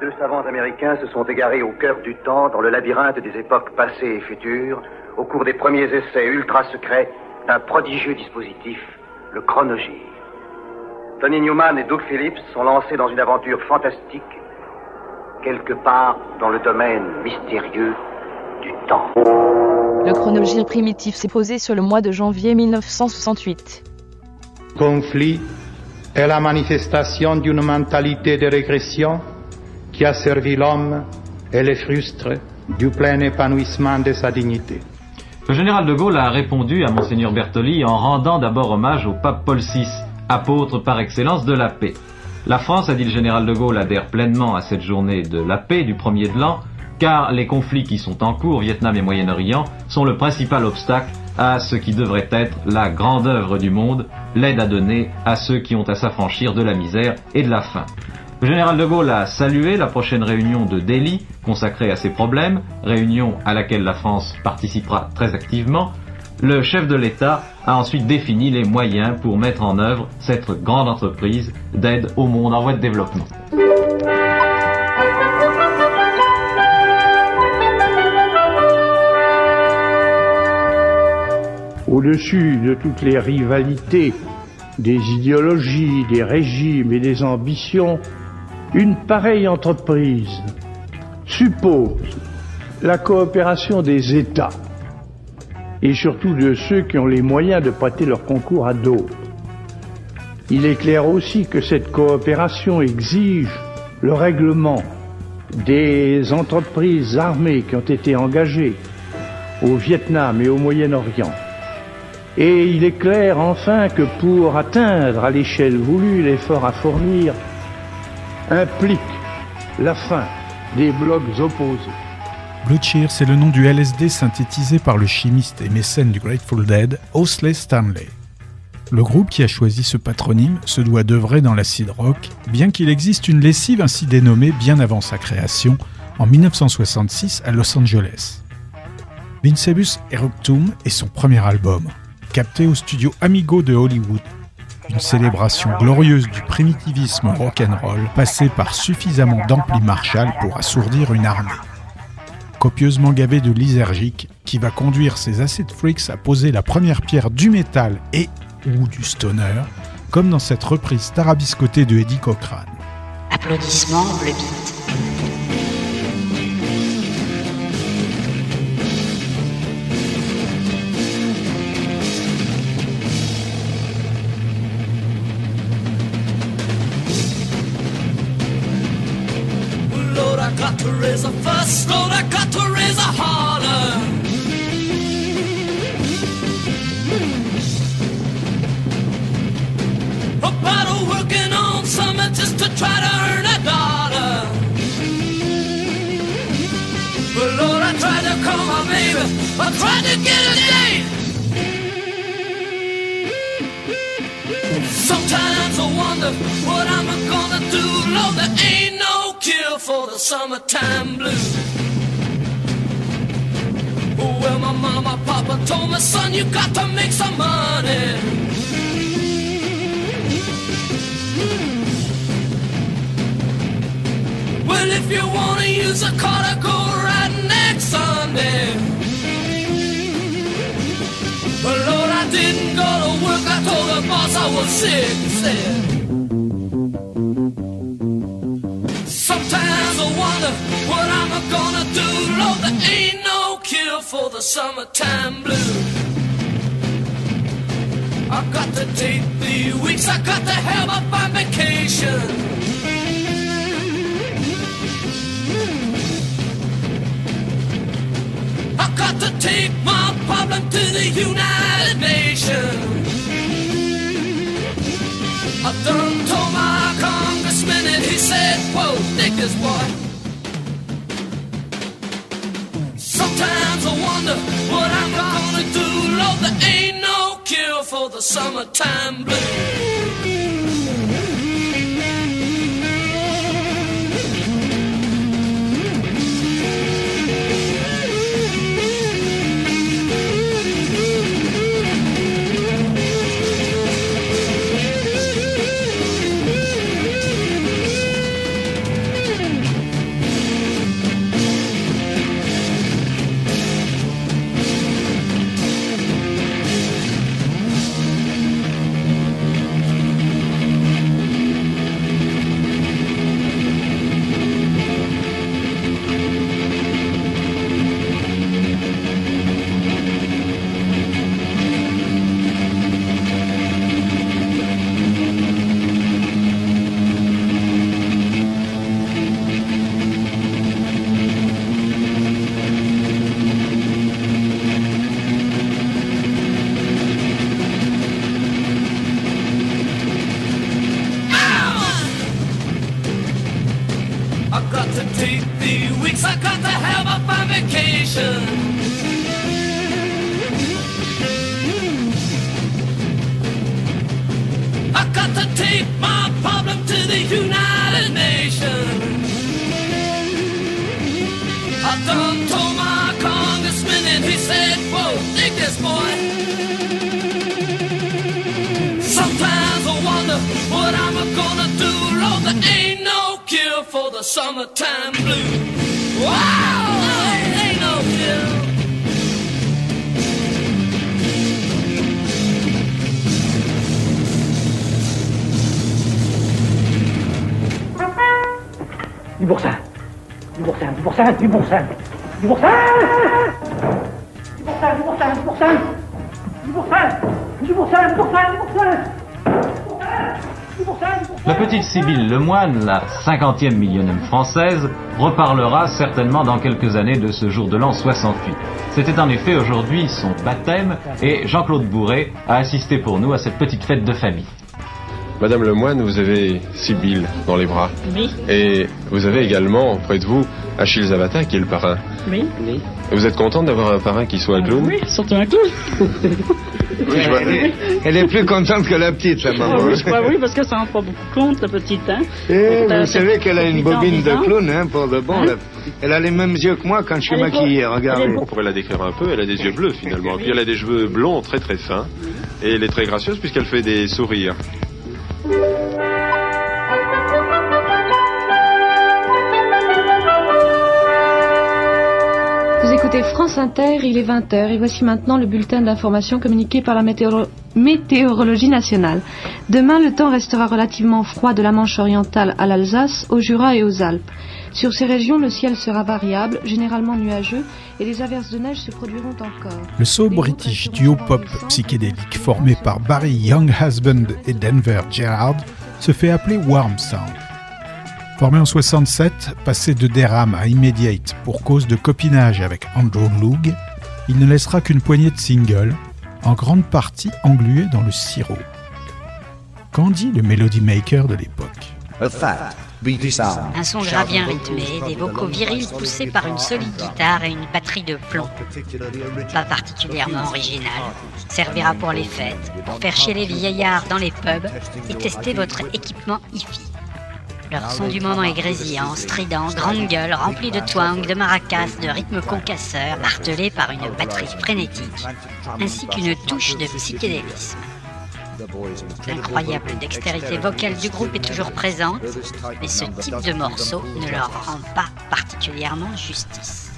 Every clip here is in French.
Deux savants américains se sont égarés au cœur du temps, dans le labyrinthe des époques passées et futures, au cours des premiers essais ultra secrets d'un prodigieux dispositif, le chronogir. Tony Newman et Doug Phillips sont lancés dans une aventure fantastique, quelque part dans le domaine mystérieux du temps. Le chronogir primitif s'est posé sur le mois de janvier 1968. Conflit est la manifestation d'une mentalité de régression qui a servi l'homme et les frustre du plein épanouissement de sa dignité. Le général de Gaulle a répondu à Monseigneur Bertoli en rendant d'abord hommage au pape Paul VI, apôtre par excellence de la paix. La France, a dit le général de Gaulle, adhère pleinement à cette journée de la paix du premier de l'an, car les conflits qui sont en cours, Vietnam et Moyen-Orient, sont le principal obstacle à ce qui devrait être la grande œuvre du monde, l'aide à donner à ceux qui ont à s'affranchir de la misère et de la faim. Le général de Gaulle a salué la prochaine réunion de Delhi consacrée à ces problèmes, réunion à laquelle la France participera très activement. Le chef de l'État a ensuite défini les moyens pour mettre en œuvre cette grande entreprise d'aide au monde en voie de développement. Au-dessus de toutes les rivalités, des idéologies, des régimes et des ambitions, une pareille entreprise suppose la coopération des États et surtout de ceux qui ont les moyens de prêter leur concours à d'autres. Il est clair aussi que cette coopération exige le règlement des entreprises armées qui ont été engagées au Vietnam et au Moyen-Orient. Et il est clair enfin que pour atteindre à l'échelle voulue l'effort à fournir implique la fin des blocs opposés. Blue Cheer, c'est le nom du LSD synthétisé par le chimiste et mécène du Grateful Dead, Osley Stanley. Le groupe qui a choisi ce patronyme se doit d'œuvrer dans l'acid rock, bien qu'il existe une lessive ainsi dénommée bien avant sa création, en 1966 à Los Angeles. Vincebus Eructum est son premier album, capté au studio Amigo de Hollywood une célébration glorieuse du primitivisme rock'n'roll passé par suffisamment d'ampli Marshall pour assourdir une armée. Copieusement gavé de lysergique, qui va conduire ces acid freaks à poser la première pierre du métal et ou du stoner, comme dans cette reprise tarabiscotée de Eddie Cochrane. Applaudissements, a got to raise a holler. About working on something just to try to earn a dollar. But Lord, I tried to call my baby, I tried to get a date. Sometimes I wonder what I'm gonna do, Lord, there ain't no cure for the summertime blues. Papa told my son, you got to make some money. Well, if you wanna use a car to go right next Sunday. But Lord, I didn't go to work. I told the boss I was sick. Said. Sometimes I wonder what I'm gonna do. Lord, there ain't no for the summertime blues. I got to take the weeks, I got to have a fine vacation. I got to take my problem to the United Nations. I done told my congressman and he said, whoa, this boy. Sometimes I wonder what I'm gonna do. Lord, there ain't no cure for the summertime blues. Du du Du Du du La petite Sibylle Lemoine, la cinquantième millionnaire française, reparlera certainement dans quelques années de ce jour de l'an 68. C'était en effet aujourd'hui son baptême et Jean-Claude Bourré a assisté pour nous à cette petite fête de famille. Madame Lemoine, vous avez Sibylle dans les bras. Oui, Et vous avez également près de vous Achille Zavata qui est le parrain. oui. Et vous êtes contente d'avoir un parrain qui soit un clown Oui, surtout un clown. Oui, je vois- Elle est plus contente que la petite, la Ah maman. oui, je crois, oui, parce que ça en prend beaucoup compte, la petite. Hein. Eh, Donc, euh, vous savez qu'elle a une bobine de clown, hein, pour de bon. Hein. Elle a les mêmes yeux que moi quand je suis Elle est maquillé, beau- regardez. On pourrait la décrire un peu, elle a des yeux bleus finalement. Puis elle a des cheveux blonds très très fins. Et elle est très gracieuse puisqu'elle fait des sourires. Vous écoutez France Inter, il est 20h et voici maintenant le bulletin d'information communiqué par la météoro- météorologie nationale. Demain, le temps restera relativement froid de la Manche orientale à l'Alsace, au Jura et aux Alpes. Sur ces régions, le ciel sera variable, généralement nuageux, et les averses de neige se produiront encore. Le soul british duo pop psychédélique formé par Barry Younghusband et Denver Gerard se fait appeler Warm Sound. Formé en 67, passé de Derham à Immediate pour cause de copinage avec Andrew Loog, il ne laissera qu'une poignée de singles, en grande partie englués dans le sirop. Qu'en dit le Melody Maker de l'époque? Un son bien rythmé, des vocaux virils poussés par une solide guitare et une batterie de plomb. Pas particulièrement original. Servira pour les fêtes, pour faire chier les vieillards dans les pubs et tester votre équipement hi-fi. Leur son du moment est grésillant, strident, grande gueule, rempli de twang, de maracas, de rythmes concasseurs, martelé par une batterie frénétique, ainsi qu'une touche de psychédélisme. L'incroyable dextérité vocale du groupe est toujours présente, mais ce type de morceau ne leur rend pas particulièrement justice.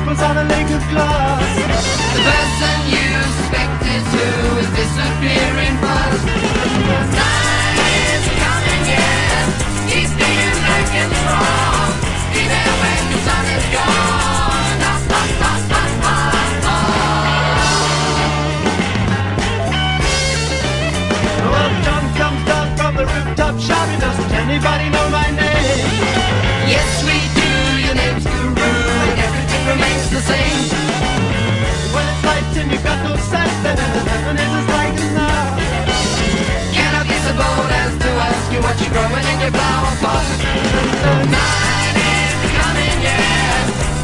Ripples on a lake of glass. The person you suspect is disappearing fast is coming, yes He's when the sun is gone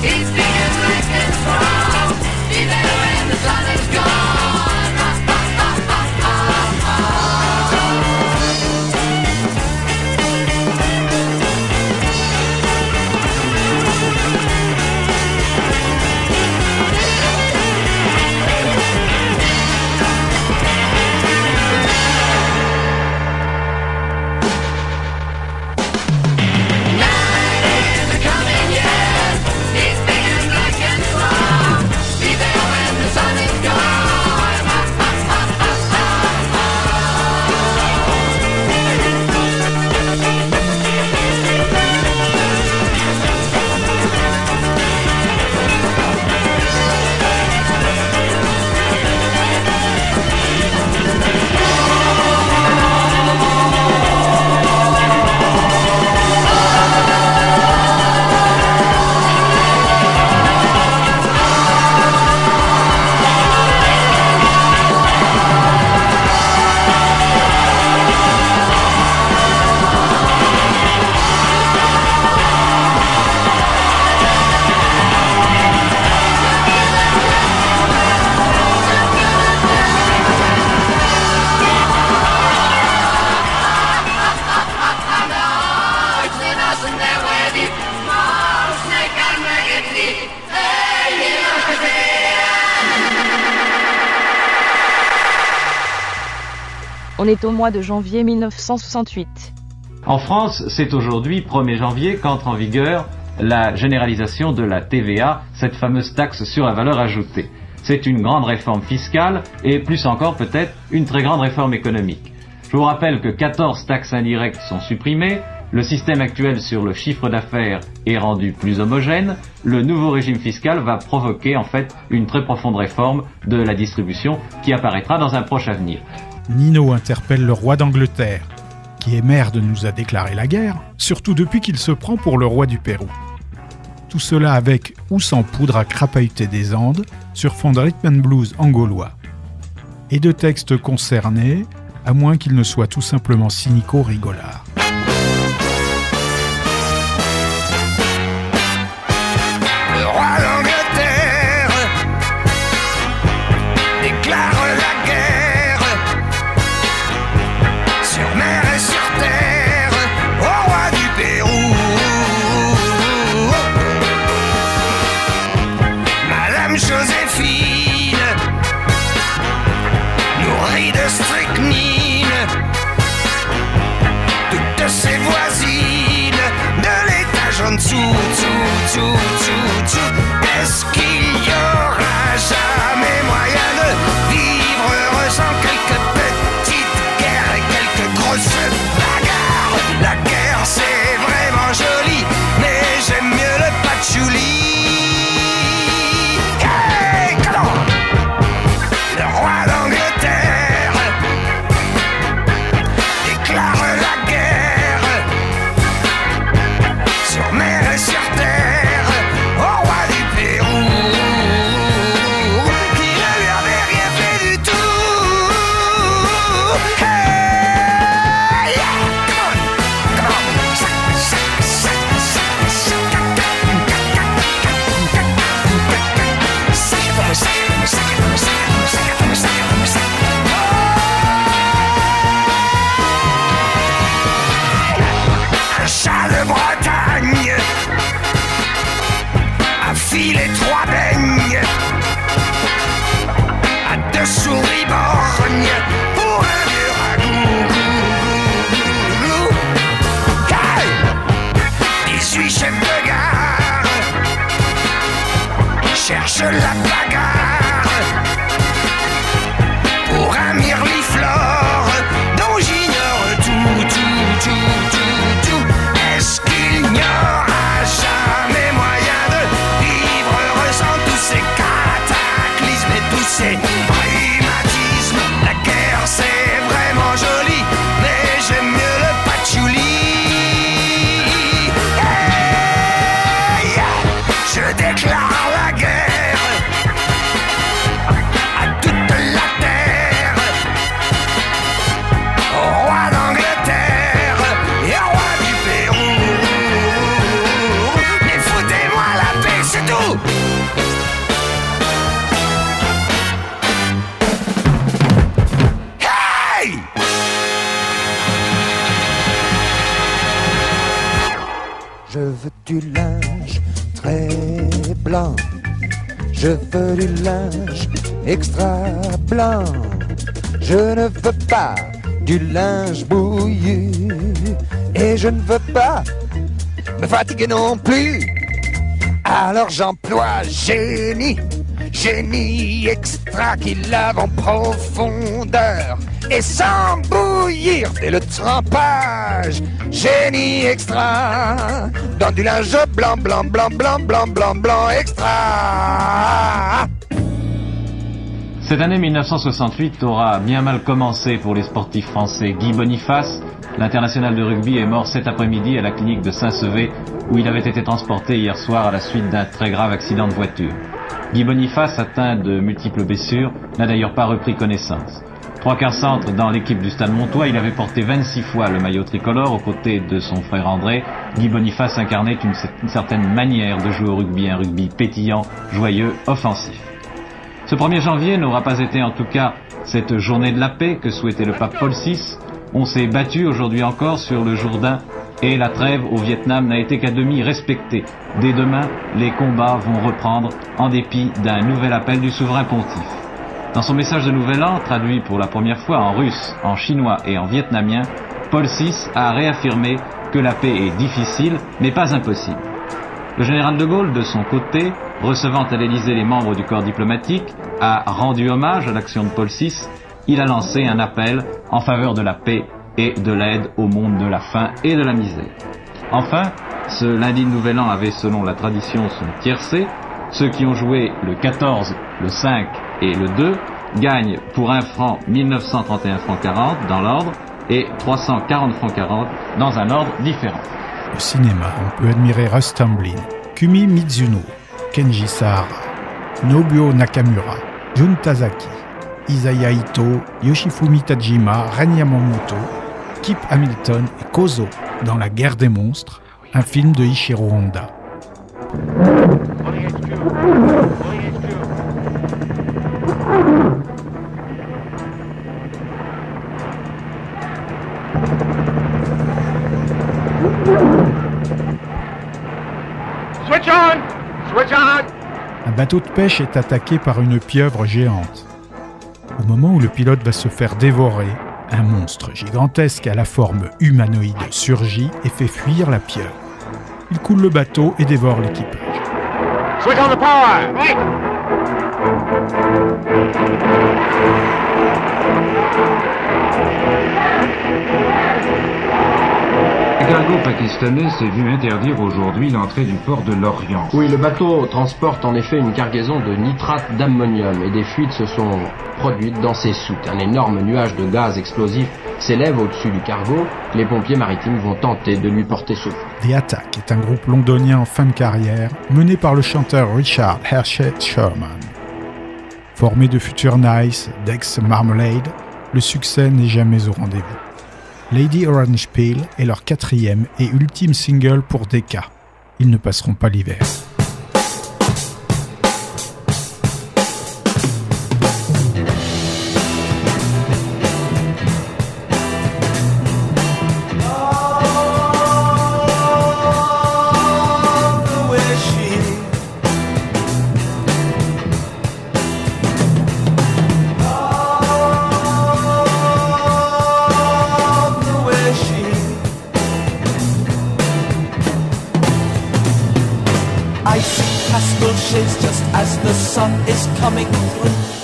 he's being black and strong. Be there when the sun On est au mois de janvier 1968. En France, c'est aujourd'hui, 1er janvier, qu'entre en vigueur la généralisation de la TVA, cette fameuse taxe sur la valeur ajoutée. C'est une grande réforme fiscale et plus encore peut-être une très grande réforme économique. Je vous rappelle que 14 taxes indirectes sont supprimées, le système actuel sur le chiffre d'affaires est rendu plus homogène, le nouveau régime fiscal va provoquer en fait une très profonde réforme de la distribution qui apparaîtra dans un proche avenir. Nino interpelle le roi d'Angleterre, qui est maire de nous a déclaré la guerre, surtout depuis qu'il se prend pour le roi du Pérou. Tout cela avec ou sans poudre à crapahuter des Andes sur fond de rhythm and blues angolois. Et de textes concernés, à moins qu'ils ne soient tout simplement cynico-rigolards. Le Je veux du linge extra blanc. Je ne veux pas du linge bouillu. Et je ne veux pas me fatiguer non plus. Alors j'emploie génie, génie extra qui lave en profondeur et sans bouillir dès le trempage. Génie extra dans du linge blanc, blanc, blanc, blanc, blanc, blanc, blanc extra. Cette année 1968 aura bien mal commencé pour les sportifs français. Guy Boniface, l'international de rugby, est mort cet après-midi à la clinique de Saint-Sevé où il avait été transporté hier soir à la suite d'un très grave accident de voiture. Guy Boniface, atteint de multiples blessures, n'a d'ailleurs pas repris connaissance. Trois quarts centre dans l'équipe du Stade Montois, il avait porté 26 fois le maillot tricolore aux côtés de son frère André. Guy Boniface incarnait une, certaine manière de jouer au rugby, un rugby pétillant, joyeux, offensif. Ce 1er janvier n'aura pas été en tout cas cette journée de la paix que souhaitait le pape Paul VI. On s'est battu aujourd'hui encore sur le Jourdain et la trêve au Vietnam n'a été qu'à demi respectée. Dès demain, les combats vont reprendre en dépit d'un nouvel appel du souverain pontife. Dans son message de Nouvel An, traduit pour la première fois en russe, en chinois et en vietnamien, Paul VI a réaffirmé que la paix est difficile, mais pas impossible. Le général de Gaulle, de son côté, recevant à l'Élysée les membres du corps diplomatique, a rendu hommage à l'action de Paul VI. Il a lancé un appel en faveur de la paix et de l'aide au monde de la faim et de la misère. Enfin, ce lundi de Nouvel An avait, selon la tradition, son tiercé. Ceux qui ont joué le 14, le 5 et le 2 gagnent pour 1 franc 1931 francs 40 dans l'ordre et 340 francs 40 dans un ordre différent. Au cinéma, on peut admirer Russ Tamblyn, Kumi Mizuno, Kenji Sahara, Nobuo Nakamura, Jun Tazaki, Isaya Ito, Yoshifumi Tajima, Yamamoto, Kip Hamilton et Kozo dans La guerre des monstres, un film de Ishiro Honda. Switch on! Switch on! Un bateau de pêche est attaqué par une pieuvre géante. Au moment où le pilote va se faire dévorer, un monstre gigantesque à la forme humanoïde surgit et fait fuir la pieuvre. Il coule le bateau et dévore l'équipage. Cargo pakistanais s'est vu interdire aujourd'hui l'entrée du port de l'Orient. Oui, le bateau transporte en effet une cargaison de nitrate d'ammonium et des fuites se sont produites dans ses soutes. Un énorme nuage de gaz explosif s'élève au-dessus du cargo. Les pompiers maritimes vont tenter de lui porter secours. The Attack est un groupe londonien en fin de carrière, mené par le chanteur Richard Hershey Sherman. Formé de Future Nice, d'ex Marmalade, le succès n'est jamais au rendez-vous. Lady Orange Peel est leur quatrième et ultime single pour Decca. Ils ne passeront pas l'hiver. Pastel just as the sun is coming through.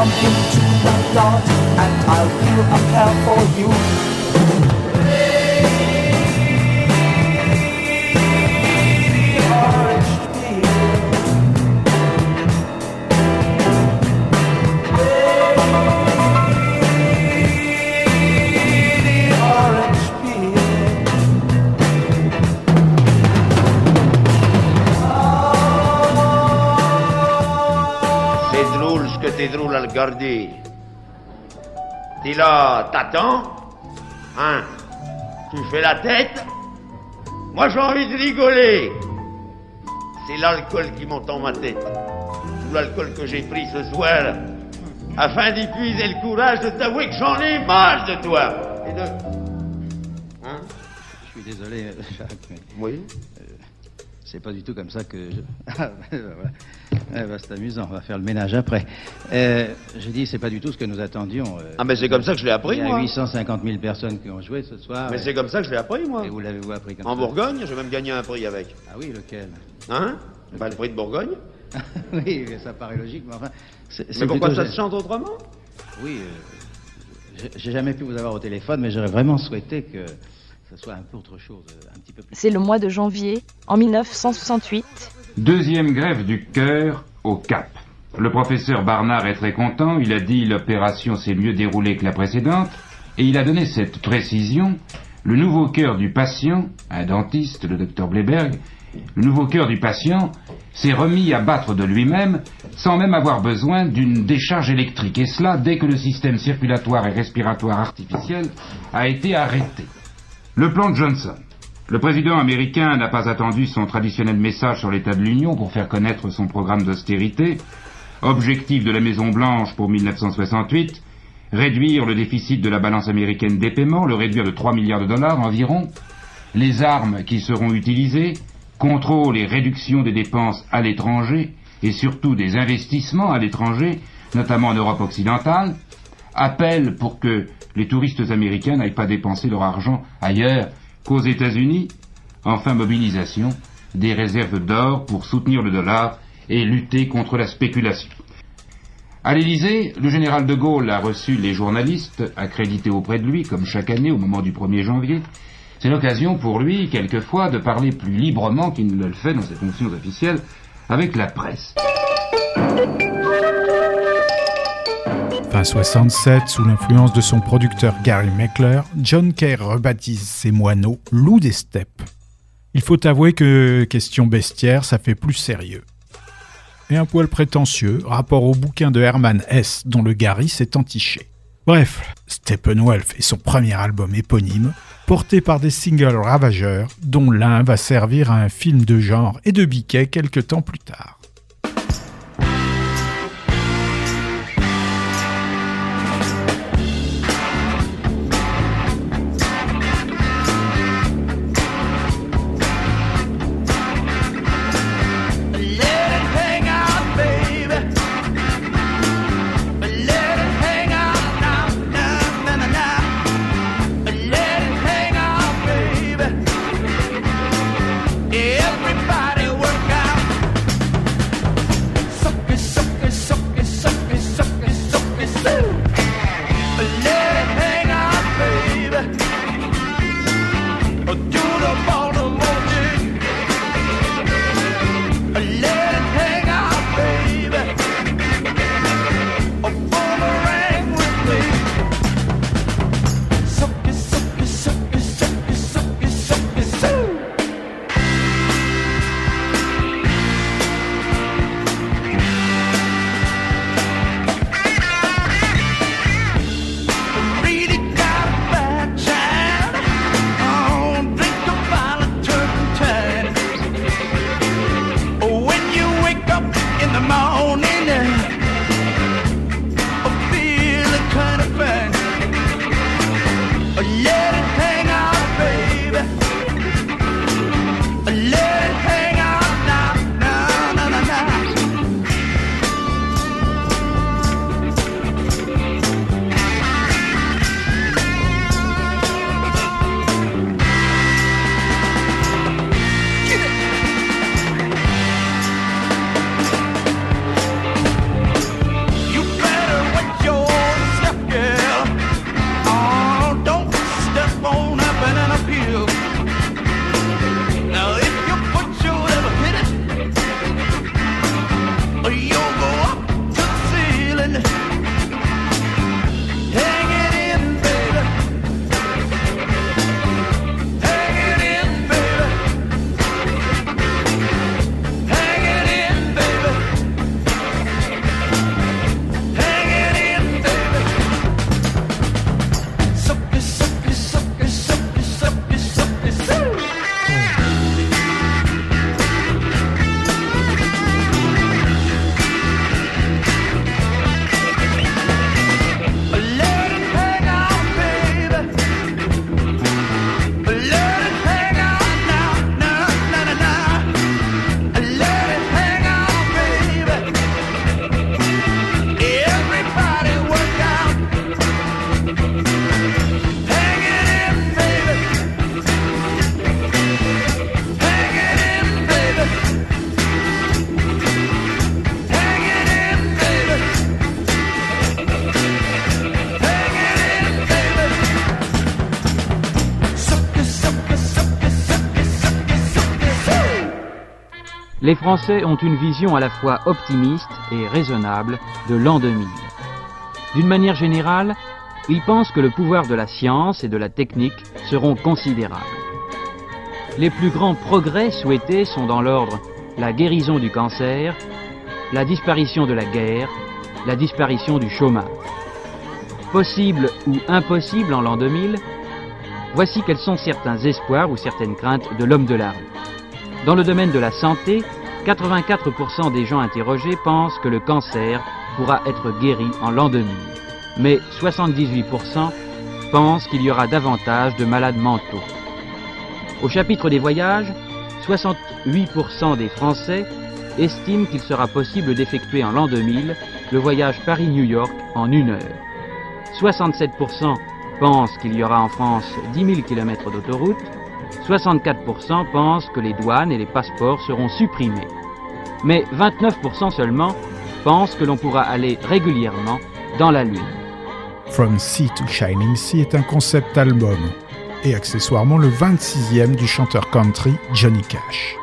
Come into my garden and I'll peel a pear for you. T'es drôle à le garder. T'es là, t'attends Hein? Tu fais la tête? Moi j'ai envie de rigoler. C'est l'alcool qui monte en ma tête. Tout l'alcool que j'ai pris ce soir afin d'épuiser le courage de t'avouer que j'en ai marre de toi. Et de... Hein? Je suis désolé, Jacques, mais... Oui? C'est pas du tout comme ça que je... Ah, ben, voilà. Eh ben, c'est amusant, on va faire le ménage après. Euh, je dis, c'est pas du tout ce que nous attendions. euh. Ah, mais c'est comme ça que je l'ai appris, Il y a moi. 850 000 personnes qui ont joué ce soir. Mais et- c'est comme ça que je l'ai appris, moi. Et vous l'avez-vous appris comme En ça Bourgogne, j'ai même gagné un prix avec. Ah oui, lequel? Hein? Bah, le prix de Bourgogne. Oui, ça paraît logique, mais enfin... c'est- c'est Mais pourquoi ça se chante autrement? Oui, euh, j'ai- j'ai jamais pu vous avoir au téléphone, mais j'aurais vraiment souhaité que ce soit un peu autre chose, un petit peu plus... C'est le mois de janvier, en 1968. Deuxième grève du cœur au Cap. Le professeur Barnard est très content. Il a dit l'opération s'est mieux déroulée que la précédente. Et il a donné cette précision. Le nouveau cœur du patient, un dentiste, le docteur Bleberg, le nouveau cœur du patient s'est remis à battre de lui-même sans même avoir besoin d'une décharge électrique. Et cela dès que le système circulatoire et respiratoire artificiel a été arrêté. Le plan Johnson. Le président américain n'a pas attendu son traditionnel message sur l'état de l'Union pour faire connaître son programme d'austérité. Objectif de la Maison-Blanche pour 1968, réduire le déficit de la balance américaine des paiements, le réduire de 3 milliards de dollars environ, les armes qui seront utilisées, contrôle et réduction des dépenses à l'étranger et surtout des investissements à l'étranger, notamment en Europe occidentale, appel pour que les touristes américains n'aillent pas dépenser leur argent ailleurs qu'aux États-Unis, enfin mobilisation des réserves d'or pour soutenir le dollar et lutter contre la spéculation. À l'Élysée, le général de Gaulle a reçu les journalistes accrédités auprès de lui, comme chaque année au moment du 1er janvier. C'est l'occasion pour lui, quelquefois, de parler plus librement qu'il ne le fait dans ses fonctions officielles avec la presse. Fin 67, sous l'influence de son producteur Gary Meckler, John Kay rebaptise ses moineaux loups des steppes. Il faut avouer que question bestiaire, ça fait plus sérieux. Et un poil prétentieux, rapport au bouquin de Herman Hesse dont le Gary s'est entiché. Bref, Steppenwolf est son premier album éponyme, porté par des singles ravageurs, dont l'un va servir à un film de genre et de biquet quelques temps plus tard. Les Français ont une vision à la fois optimiste et raisonnable de l'an 2000. D'une manière générale, ils pensent que le pouvoir de la science et de la technique seront considérables. Les plus grands progrès souhaités sont dans l'ordre la guérison du cancer, la disparition de la guerre, la disparition du chômage. Possible ou impossible en l'an 2000, voici quels sont certains espoirs ou certaines craintes de l'homme de la rue. Dans le domaine de la santé, 84% des gens interrogés pensent que le cancer pourra être guéri en l'an 2000, mais 78% pensent qu'il y aura davantage de malades mentaux. Au chapitre des voyages, 68% des Français estiment qu'il sera possible d'effectuer en l'an 2000 le voyage Paris-New York en une heure. 67% pensent qu'il y aura en France 10 000 km d'autoroute, 64% pensent que les douanes et les passeports seront supprimés. Mais 29% seulement pensent que l'on pourra aller régulièrement dans la Lune. From Sea to Shining Sea est un concept album et accessoirement le 26e du chanteur country Johnny Cash.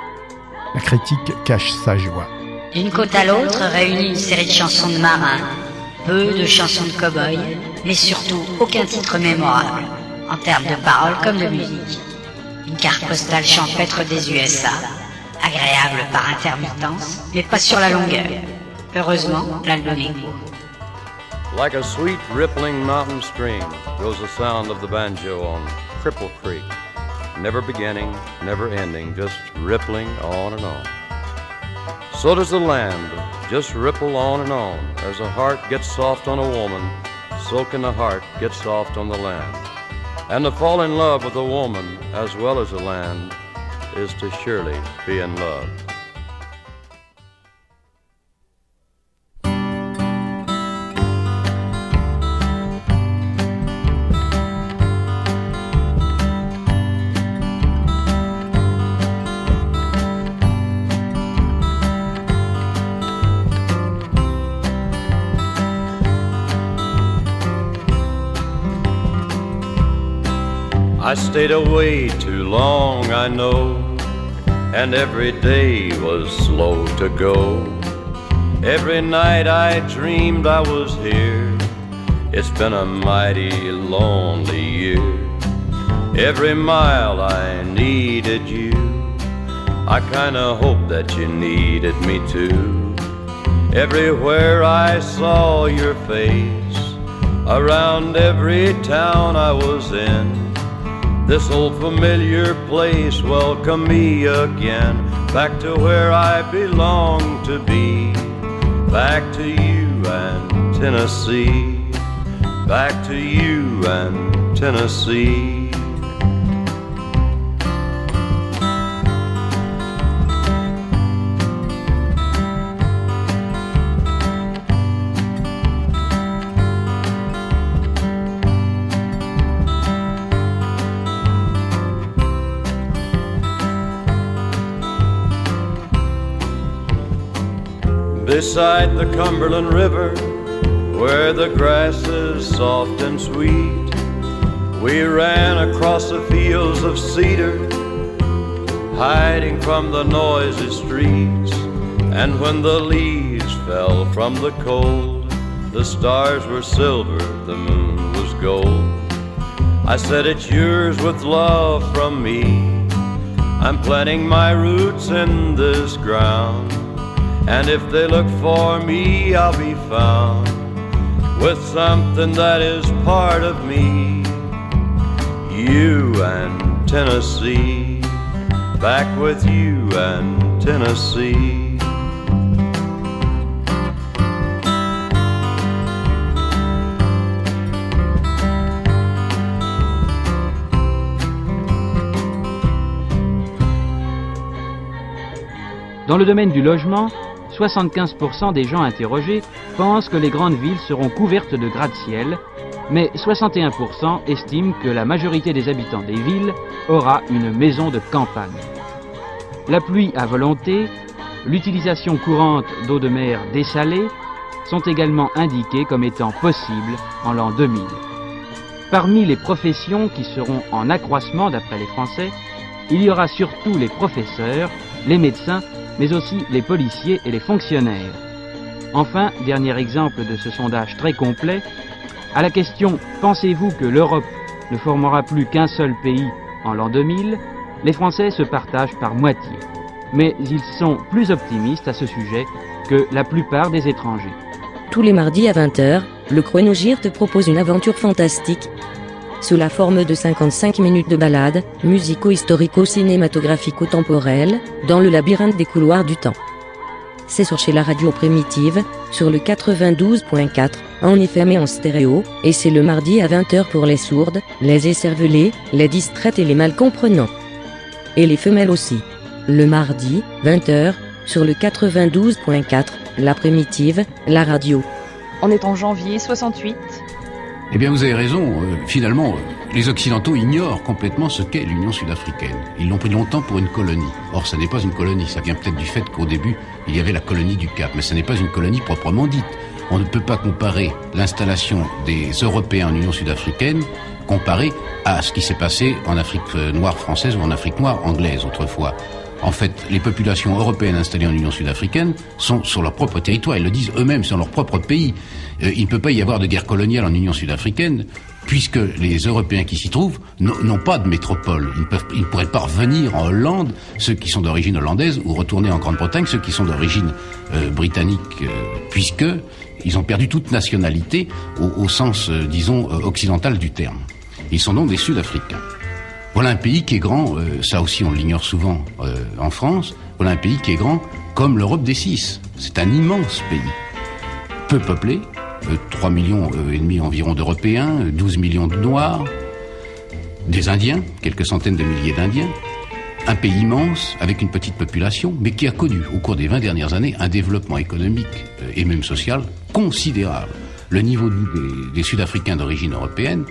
La critique cache sa joie. D'une côte à l'autre réunit une série de chansons de marins, peu de chansons de cow-boys, mais surtout aucun titre mémorable, en termes de paroles comme de musique. Carte postale champêtre des USA, agréable par intermittence, mais pas sur la longueur. Heureusement, est court. Like a sweet rippling mountain stream goes the sound of the banjo on Cripple Creek. Never beginning, never ending, just rippling on and on. So does the land, just ripple on and on. As a heart gets soft on a woman, so can the heart get soft on the land. And to fall in love with a woman as well as the land is to surely be in love. I stayed away too long, I know, and every day was slow to go. Every night I dreamed I was here. It's been a mighty lonely year. Every mile I needed you. I kinda hoped that you needed me too. Everywhere I saw your face, around every town I was in. This old familiar place welcome me again. Back to where I belong to be. Back to you and Tennessee. Back to you and Tennessee Beside the Cumberland River, where the grass is soft and sweet, we ran across the fields of cedar, hiding from the noisy streets. And when the leaves fell from the cold, the stars were silver, the moon was gold. I said, It's yours with love from me. I'm planting my roots in this ground. And if they look for me, I'll be found with something that is part of me. You and Tennessee, back with you and Tennessee. Dans le domaine du logement, 75% des gens interrogés pensent que les grandes villes seront couvertes de gratte-ciel, mais 61% estiment que la majorité des habitants des villes aura une maison de campagne. La pluie à volonté, l'utilisation courante d'eau de mer dessalée sont également indiquées comme étant possibles en l'an 2000. Parmi les professions qui seront en accroissement d'après les Français, il y aura surtout les professeurs, les médecins mais aussi les policiers et les fonctionnaires. Enfin, dernier exemple de ce sondage très complet, à la question Pensez-vous que l'Europe ne formera plus qu'un seul pays en l'an 2000 les Français se partagent par moitié. Mais ils sont plus optimistes à ce sujet que la plupart des étrangers. Tous les mardis à 20h, le Chronogir te propose une aventure fantastique. Sous la forme de 55 minutes de balade, musico-historico-cinématographico-temporelle, dans le labyrinthe des couloirs du temps. C'est sur chez la radio primitive, sur le 92.4, en FM et en stéréo, et c'est le mardi à 20h pour les sourdes, les écervelées, les distraites et les mal comprenants. Et les femelles aussi. Le mardi, 20h, sur le 92.4, la primitive, la radio. On est en janvier 68. Eh bien, vous avez raison. euh, finalement, euh, les Occidentaux ignorent complètement ce qu'est l'Union sud-africaine. Ils l'ont pris longtemps pour une colonie. Or, ça n'est pas une colonie. Ça vient peut-être du fait qu'au début, il y avait la colonie du Cap. Mais ce n'est pas une colonie proprement dite. On ne peut pas comparer l'installation des Européens en Union sud-africaine comparé à ce qui s'est passé en Afrique euh, noire française ou en Afrique noire anglaise autrefois. En fait, les populations européennes installées en Union sud-africaine sont sur leur propre territoire. Ils le disent eux-mêmes, sur leur propre pays. Euh, il ne peut pas y avoir de guerre coloniale en Union sud-africaine puisque les Européens qui s'y trouvent n'ont pas de métropole. Ils ne, pourraient pas revenir en Hollande, ceux qui sont d'origine hollandaise, ou retourner en Grande-Bretagne, ceux qui sont d'origine euh, britannique, euh, puisque ils ont perdu toute nationalité au, au sens, euh, disons, occidental du terme. Ils sont donc des Sud-Africains. Voilà un pays qui est grand, euh, ça aussi on l'ignore souvent euh, en France, voilà un pays qui est grand comme l'Europe des six. C'est un immense pays. Peu peuplé, euh, 3 millions euh, et demi environ d'Européens, euh, 12 millions de Noirs, des Indiens, quelques centaines de milliers d'Indiens, un pays immense avec une petite population, mais qui a connu au cours des 20 dernières années un développement économique et même social considérable. Le niveau des Sud-Africains d'origine européenne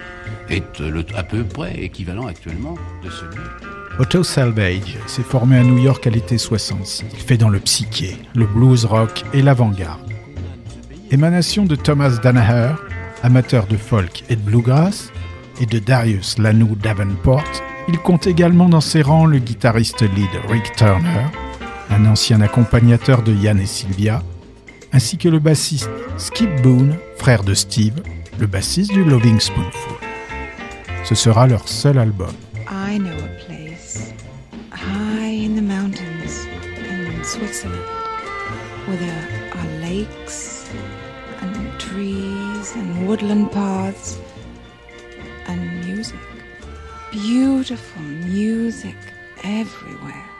est euh, à peu près équivalent actuellement de celui Otto Salvage s'est formé à New York à l'été 66. Il fait dans le psyché, le blues rock et l'avant-garde. Émanation de Thomas Danaher, amateur de folk et de bluegrass, et de Darius Lanou Davenport, il compte également dans ses rangs le guitariste lead Rick Turner, un ancien accompagnateur de Yann et Sylvia, ainsi que le bassiste Skip Boone, frère de Steve, le bassiste du Loving Spoonful. Ce sera leur seul album. I know a place high in the mountains in Switzerland where there are lakes and trees and woodland paths and music. Beautiful music everywhere.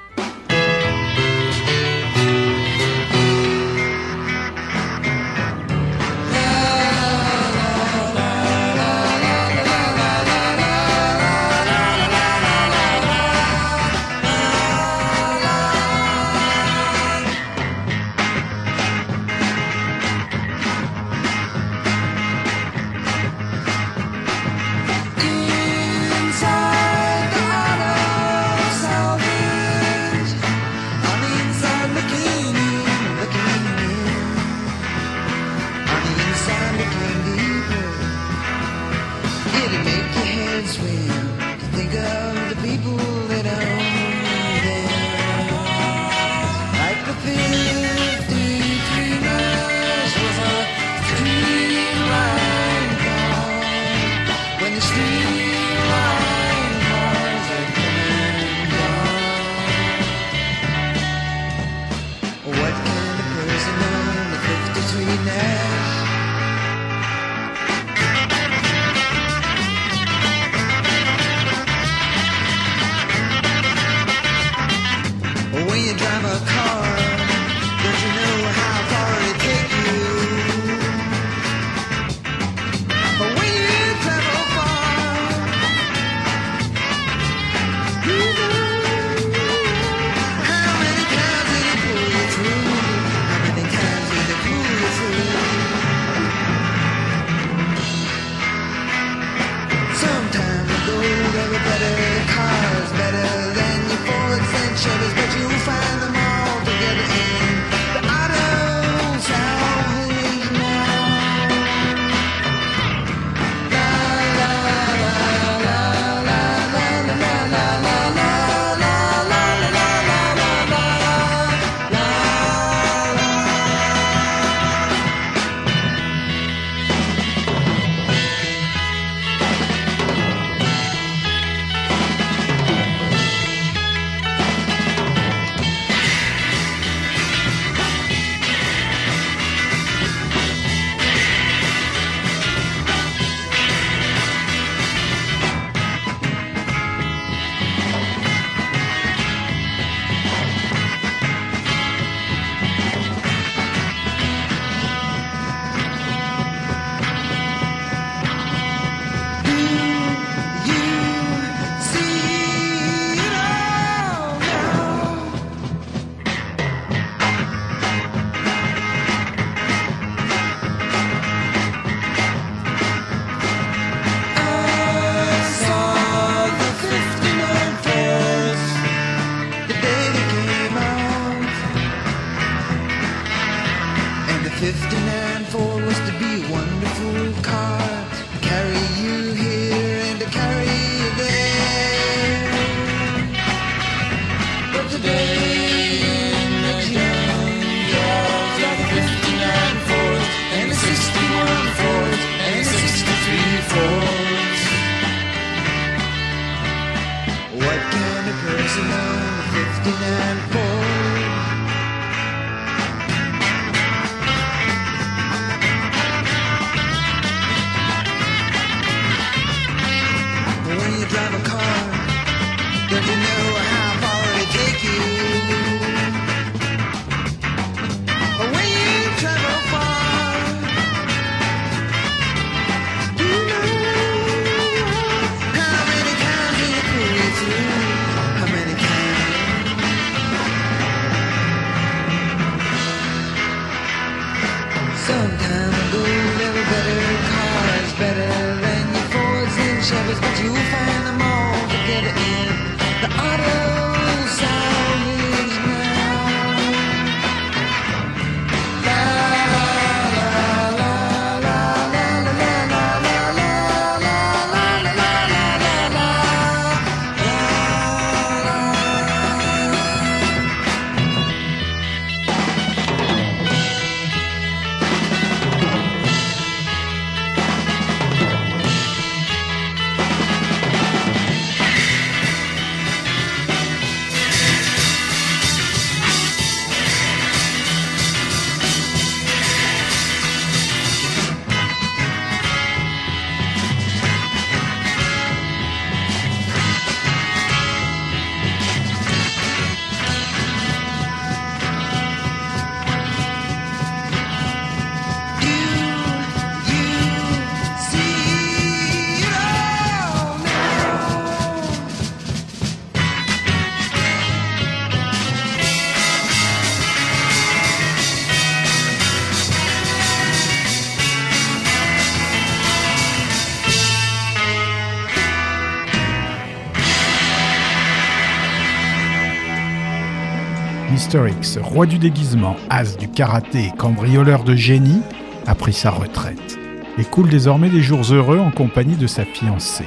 Mr. X, roi du déguisement, as du karaté et cambrioleur de génie, a pris sa retraite et coule désormais des jours heureux en compagnie de sa fiancée.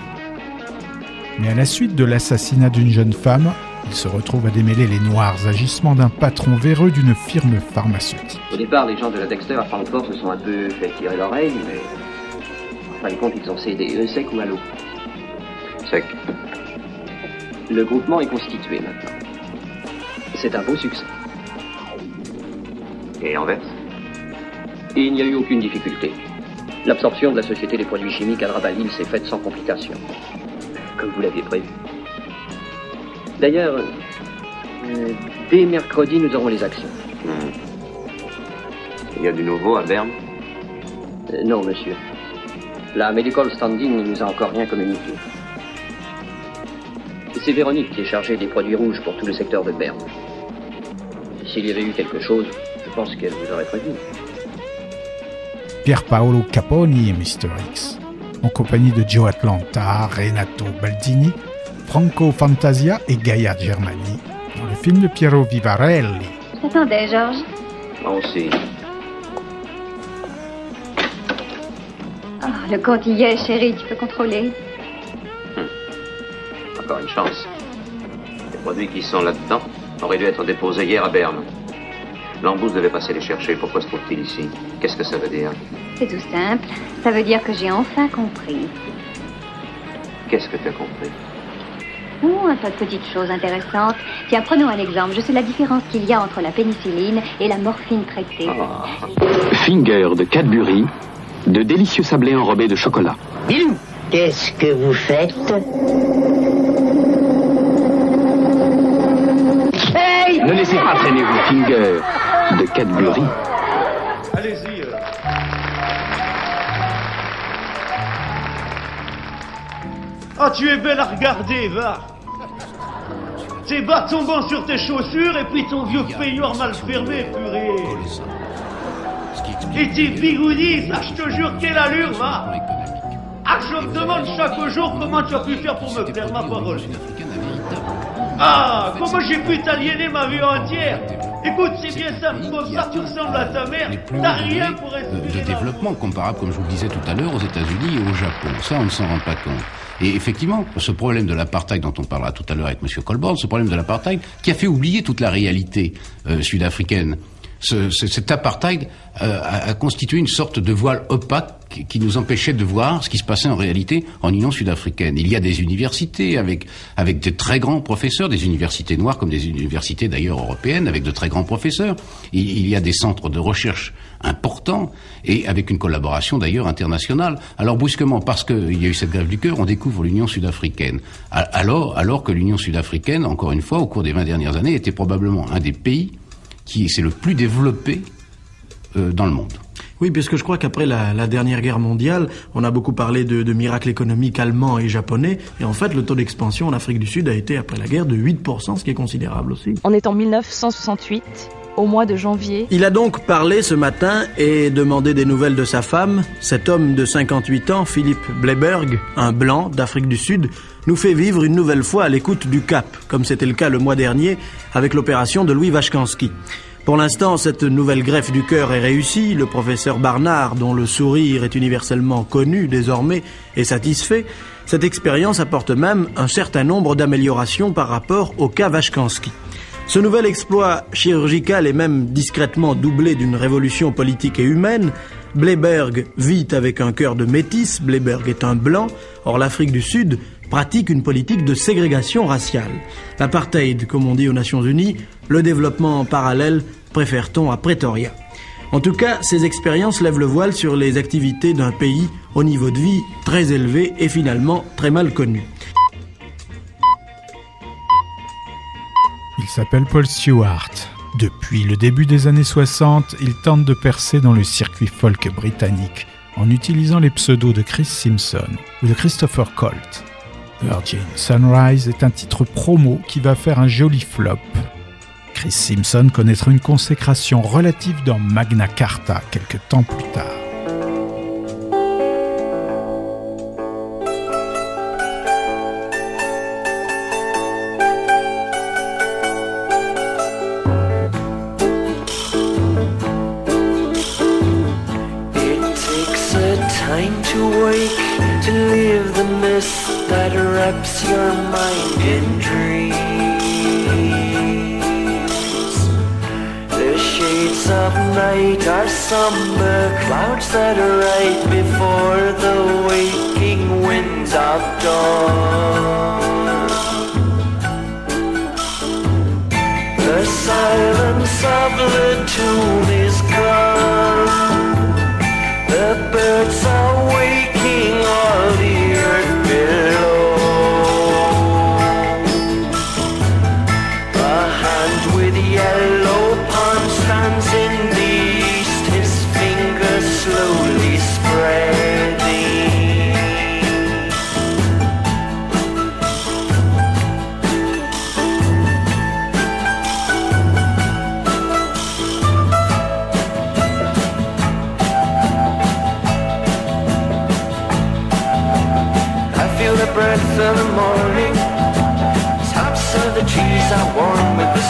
Mais à la suite de l'assassinat d'une jeune femme, il se retrouve à démêler les noirs agissements d'un patron véreux d'une firme pharmaceutique. Au départ, les gens de la Dexter à Francfort se sont un peu fait tirer l'oreille, mais en fin de compte, ils ont cédé eux sec ou à l'eau? Sec. Le groupement est constitué maintenant. C'est un beau succès. Et Anvers Et il n'y a eu aucune difficulté. L'absorption de la Société des produits chimiques à Drabalil s'est faite sans complication. Comme vous l'aviez prévu. D'ailleurs, euh, dès mercredi, nous aurons les actions. Hmm. Il y a du nouveau à Berne Euh, non, monsieur. La Medical Standing ne nous a encore rien communiqué. C'est Véronique qui est chargée des produits rouges pour tout le secteur de Berne. S'il y avait eu quelque chose, je pense qu'elle vous aurait prévenu. Pier Paolo Caponi et Mr. X, en compagnie de Joe Atlanta, Renato Baldini, Franco Fantasia et Gaia Germani, dans le film de Piero Vivarelli. Attendez, Georges. Moi aussi. Oh, le compte y est, chérie, tu peux contrôler. Encore une chance. Les produits qui sont là-dedans auraient dû être déposés hier à Berne. L'embousse devait passer les chercher. Pourquoi se trouve-t-il ici? Qu'est-ce que ça veut dire? C'est tout simple. Ça veut dire que j'ai enfin compris. Qu'est-ce que tu as compris? Oh, un tas de petites choses intéressantes. Tiens, prenons un exemple. Je sais la différence qu'il y a entre la pénicilline et la morphine traitée. Finger de Cadbury, de délicieux sablés enrobés de chocolat. Bilou, qu'est-ce que vous faites? Ne laissez pas traîner Finger de Cadbury. Allez-y. euh. Ah, tu es belle à regarder, va. Tes bas tombant sur tes chaussures et puis ton vieux peignoir mal fermé, purée. Et tes bigoudis, ah, je te jure, quelle allure, va. Ah, je me demande chaque jour comment tu as pu faire pour me faire ma parole. Ah, comment j'ai pu t'aliéner ma vie entière Écoute, c'est bien simple, comme ça tu ressembles à ta mère, t'as rien pour de développement comparable, comme je vous le disais tout à l'heure, aux États-Unis et au Japon. Ça, on ne s'en rend pas compte. Et effectivement, ce problème de l'apartheid dont on parlera tout à l'heure avec M. Colborne, ce problème de l'apartheid qui a fait oublier toute la réalité euh, sud-africaine. Ce- ce- cet apartheid euh, a, a constitué une sorte de voile opaque qui- nous empêchait de voir ce qui se passait en réalité en Union sud-africaine. Il y a des universités avec avec de très grands professeurs, des universités noires comme des universités d'ailleurs européennes avec de très grands professeurs. Il, il y a des centres de recherche importants et avec une collaboration d'ailleurs internationale. Alors brusquement, parce qu'il y a eu cette grève du cœur, on découvre l'Union sud-africaine. Alors, alors que l'Union sud-africaine, encore une fois, au cours des 20 dernières années, était probablement un des pays qui s'est le plus développé euh, dans le monde. Oui, puisque je crois qu'après la, la dernière guerre mondiale, on a beaucoup parlé de, de miracles économiques allemands et japonais, et en fait, le taux d'expansion en Afrique du Sud a été, après la guerre, de 8%, ce qui est considérable aussi. On est en 1968, au mois de janvier. Il a donc parlé ce matin et demandé des nouvelles de sa femme. Cet homme de 58 ans, Philippe Bleiberg, un blanc d'Afrique du Sud, nous fait vivre une nouvelle fois à l'écoute du Cap, comme c'était le cas le mois dernier avec l'opération de Louis Vachkansky. Pour l'instant, cette nouvelle greffe du cœur est réussie. Le professeur Barnard, dont le sourire est universellement connu désormais, est satisfait. Cette expérience apporte même un certain nombre d'améliorations par rapport au cas Vachkansky. Ce nouvel exploit chirurgical est même discrètement doublé d'une révolution politique et humaine. Bleiberg vit avec un cœur de métis, Bleiberg est un blanc, or l'Afrique du Sud pratique une politique de ségrégation raciale. L'apartheid, comme on dit aux Nations Unies, le développement en parallèle, préfère-t-on à Pretoria. En tout cas, ces expériences lèvent le voile sur les activités d'un pays au niveau de vie très élevé et finalement très mal connu. Il s'appelle Paul Stewart. Depuis le début des années 60, il tente de percer dans le circuit folk britannique en utilisant les pseudos de Chris Simpson ou de Christopher Colt. Virgin Sunrise est un titre promo qui va faire un joli flop. Chris Simpson connaîtra une consécration relative dans Magna Carta quelques temps plus tard.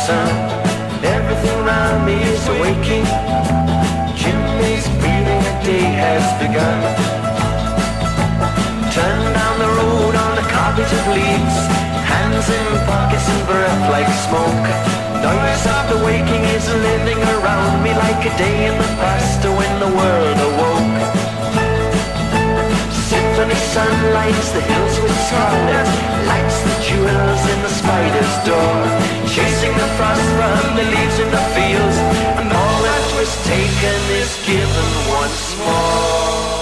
With. Everything around me is awaking. Chimneys breathing, a day has begun. Turn down the road on a carpet of leaves. Hands in pockets and breath like smoke. Noise of the waking is living around me like a day in the past when the world awoke. Symphony sun lights the hills with scarlet Lights jewels in the spider's door Chasing the frost from the leaves in the fields And all that was taken is given once more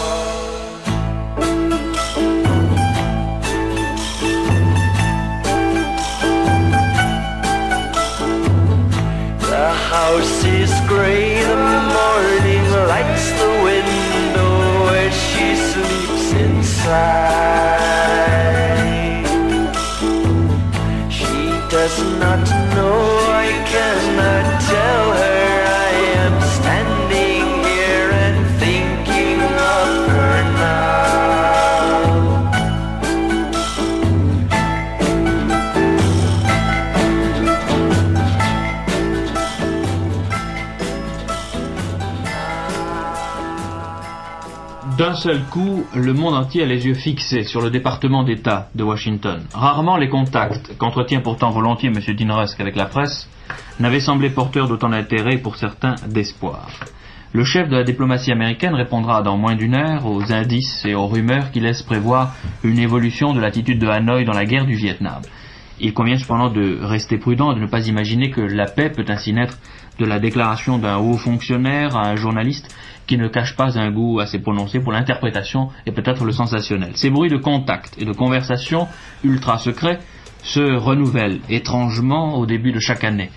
The house is grey, the morning lights the window where she sleeps inside. Seul coup, le monde entier a les yeux fixés sur le département d'État de Washington. Rarement les contacts, qu'entretient pourtant volontiers M. Dean Rusk avec la presse, n'avaient semblé porteurs d'autant d'intérêt pour certains d'espoir. Le chef de la diplomatie américaine répondra dans moins d'une heure aux indices et aux rumeurs qui laissent prévoir une évolution de l'attitude de Hanoï dans la guerre du Vietnam. Il convient cependant de rester prudent et de ne pas imaginer que la paix peut ainsi naître de la déclaration d'un haut fonctionnaire à un journaliste qui ne cache pas un goût assez prononcé pour l'interprétation et peut-être le sensationnel. Ces bruits de contact et de conversation ultra secrets se renouvellent étrangement au début de chaque année.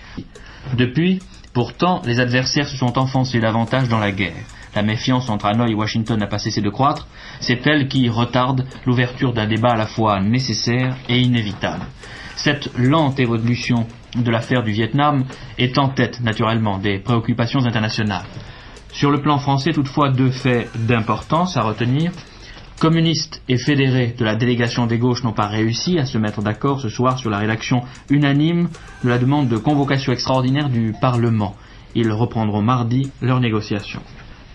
Depuis, pourtant, les adversaires se sont enfoncés davantage dans la guerre. La méfiance entre Hanoï et Washington n'a pas cessé de croître, c'est elle qui retarde l'ouverture d'un débat à la fois nécessaire et inévitable. Cette lente évolution de l'affaire du Vietnam est en tête, naturellement, des préoccupations internationales. Sur le plan français, toutefois, deux faits d'importance à retenir. Communistes et fédérés de la délégation des gauches n'ont pas réussi à se mettre d'accord ce soir sur la rédaction unanime de la demande de convocation extraordinaire du Parlement. Ils reprendront mardi leurs négociations.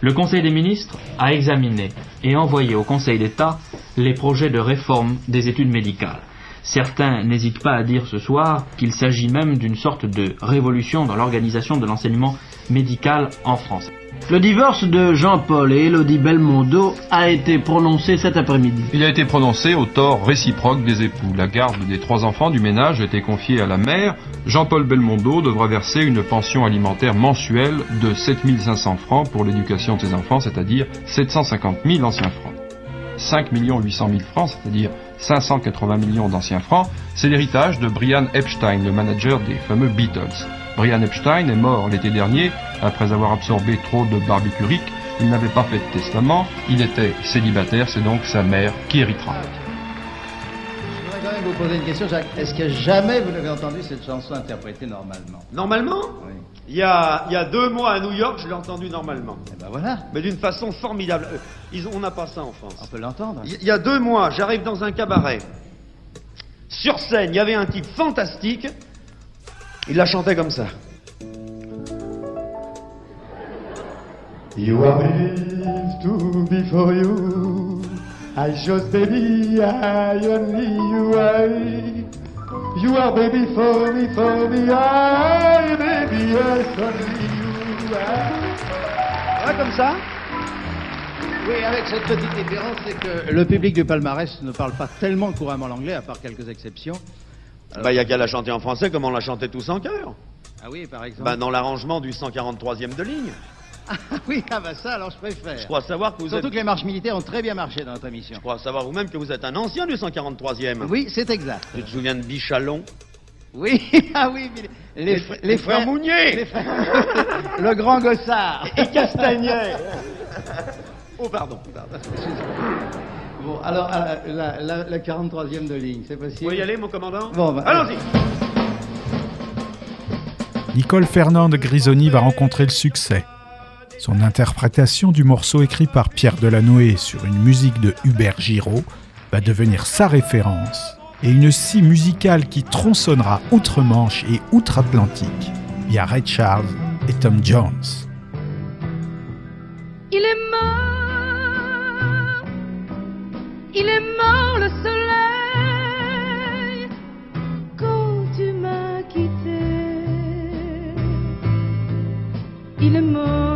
Le Conseil des ministres a examiné et envoyé au Conseil d'État les projets de réforme des études médicales. Certains n'hésitent pas à dire ce soir qu'il s'agit même d'une sorte de révolution dans l'organisation de l'enseignement médical en France. Le divorce de Jean-Paul et Élodie Belmondo a été prononcé cet après-midi. Il a été prononcé au tort réciproque des époux. La garde des trois enfants du ménage a été confiée à la mère. Jean-Paul Belmondo devra verser une pension alimentaire mensuelle de 7500 francs pour l'éducation de ses enfants, c'est-à-dire 750 000 anciens francs. 5 800 000 francs, c'est-à-dire 580 millions d'anciens francs, c'est l'héritage de Brian Epstein, le manager des fameux Beatles. Brian Epstein est mort l'été dernier après avoir absorbé trop de barbiturique. Il n'avait pas fait de testament, il était célibataire, c'est donc sa mère qui héritera. Même vous poser une question, Jacques. Est-ce que jamais vous n'avez entendu cette chanson interprétée normalement? Normalement? Oui. il y, a, il y a deux mois à New York, je l'ai entendu normalement. Eh ben voilà. Mais d'une façon formidable. Euh, ils on n'a pas ça en France. On peut l'entendre. Il y a deux mois, j'arrive dans un cabaret. Sur scène, il y avait un type fantastique. Il la chantait comme ça. You are to be for you. I just baby, I only you I. You are baby for me, for me, I baby, yes, only you I. Ouais, comme ça Oui, avec cette petite différence, c'est que le public du palmarès ne parle pas tellement couramment l'anglais, à part quelques exceptions. Bah, il y a qu'à la chanter en français comme on la chantait tous en chœur. Ah oui, par exemple. Bah, dans l'arrangement du 143e de ligne. Ah oui, ah bah ça, alors je préfère. Je crois savoir que vous Surtout êtes... que les marches militaires ont très bien marché dans notre émission. Je crois savoir vous-même que vous êtes un ancien du 143e. Oui, c'est exact. Tu te souviens de Bichalon? Oui, ah oui, mais les, Les- fr- les frères Mounier. les frères- le grand Gossard. Et Castagnet. oh, pardon. pardon. Bon, alors, euh, la, la, la 43e de ligne, c'est Vous possible pouvez y aller, mon commandant? Bon, bah, Allons-y. Nicole Fernande Grisoni va rencontrer le succès. Son interprétation du morceau écrit par Pierre Delanoë sur une musique de Hubert Giraud va devenir sa référence et une scie musicale qui tronçonnera outre-Manche et outre-Atlantique via Ray Charles et Tom Jones. Il est mort, il est mort le soleil quand tu m'as quitté. Il est mort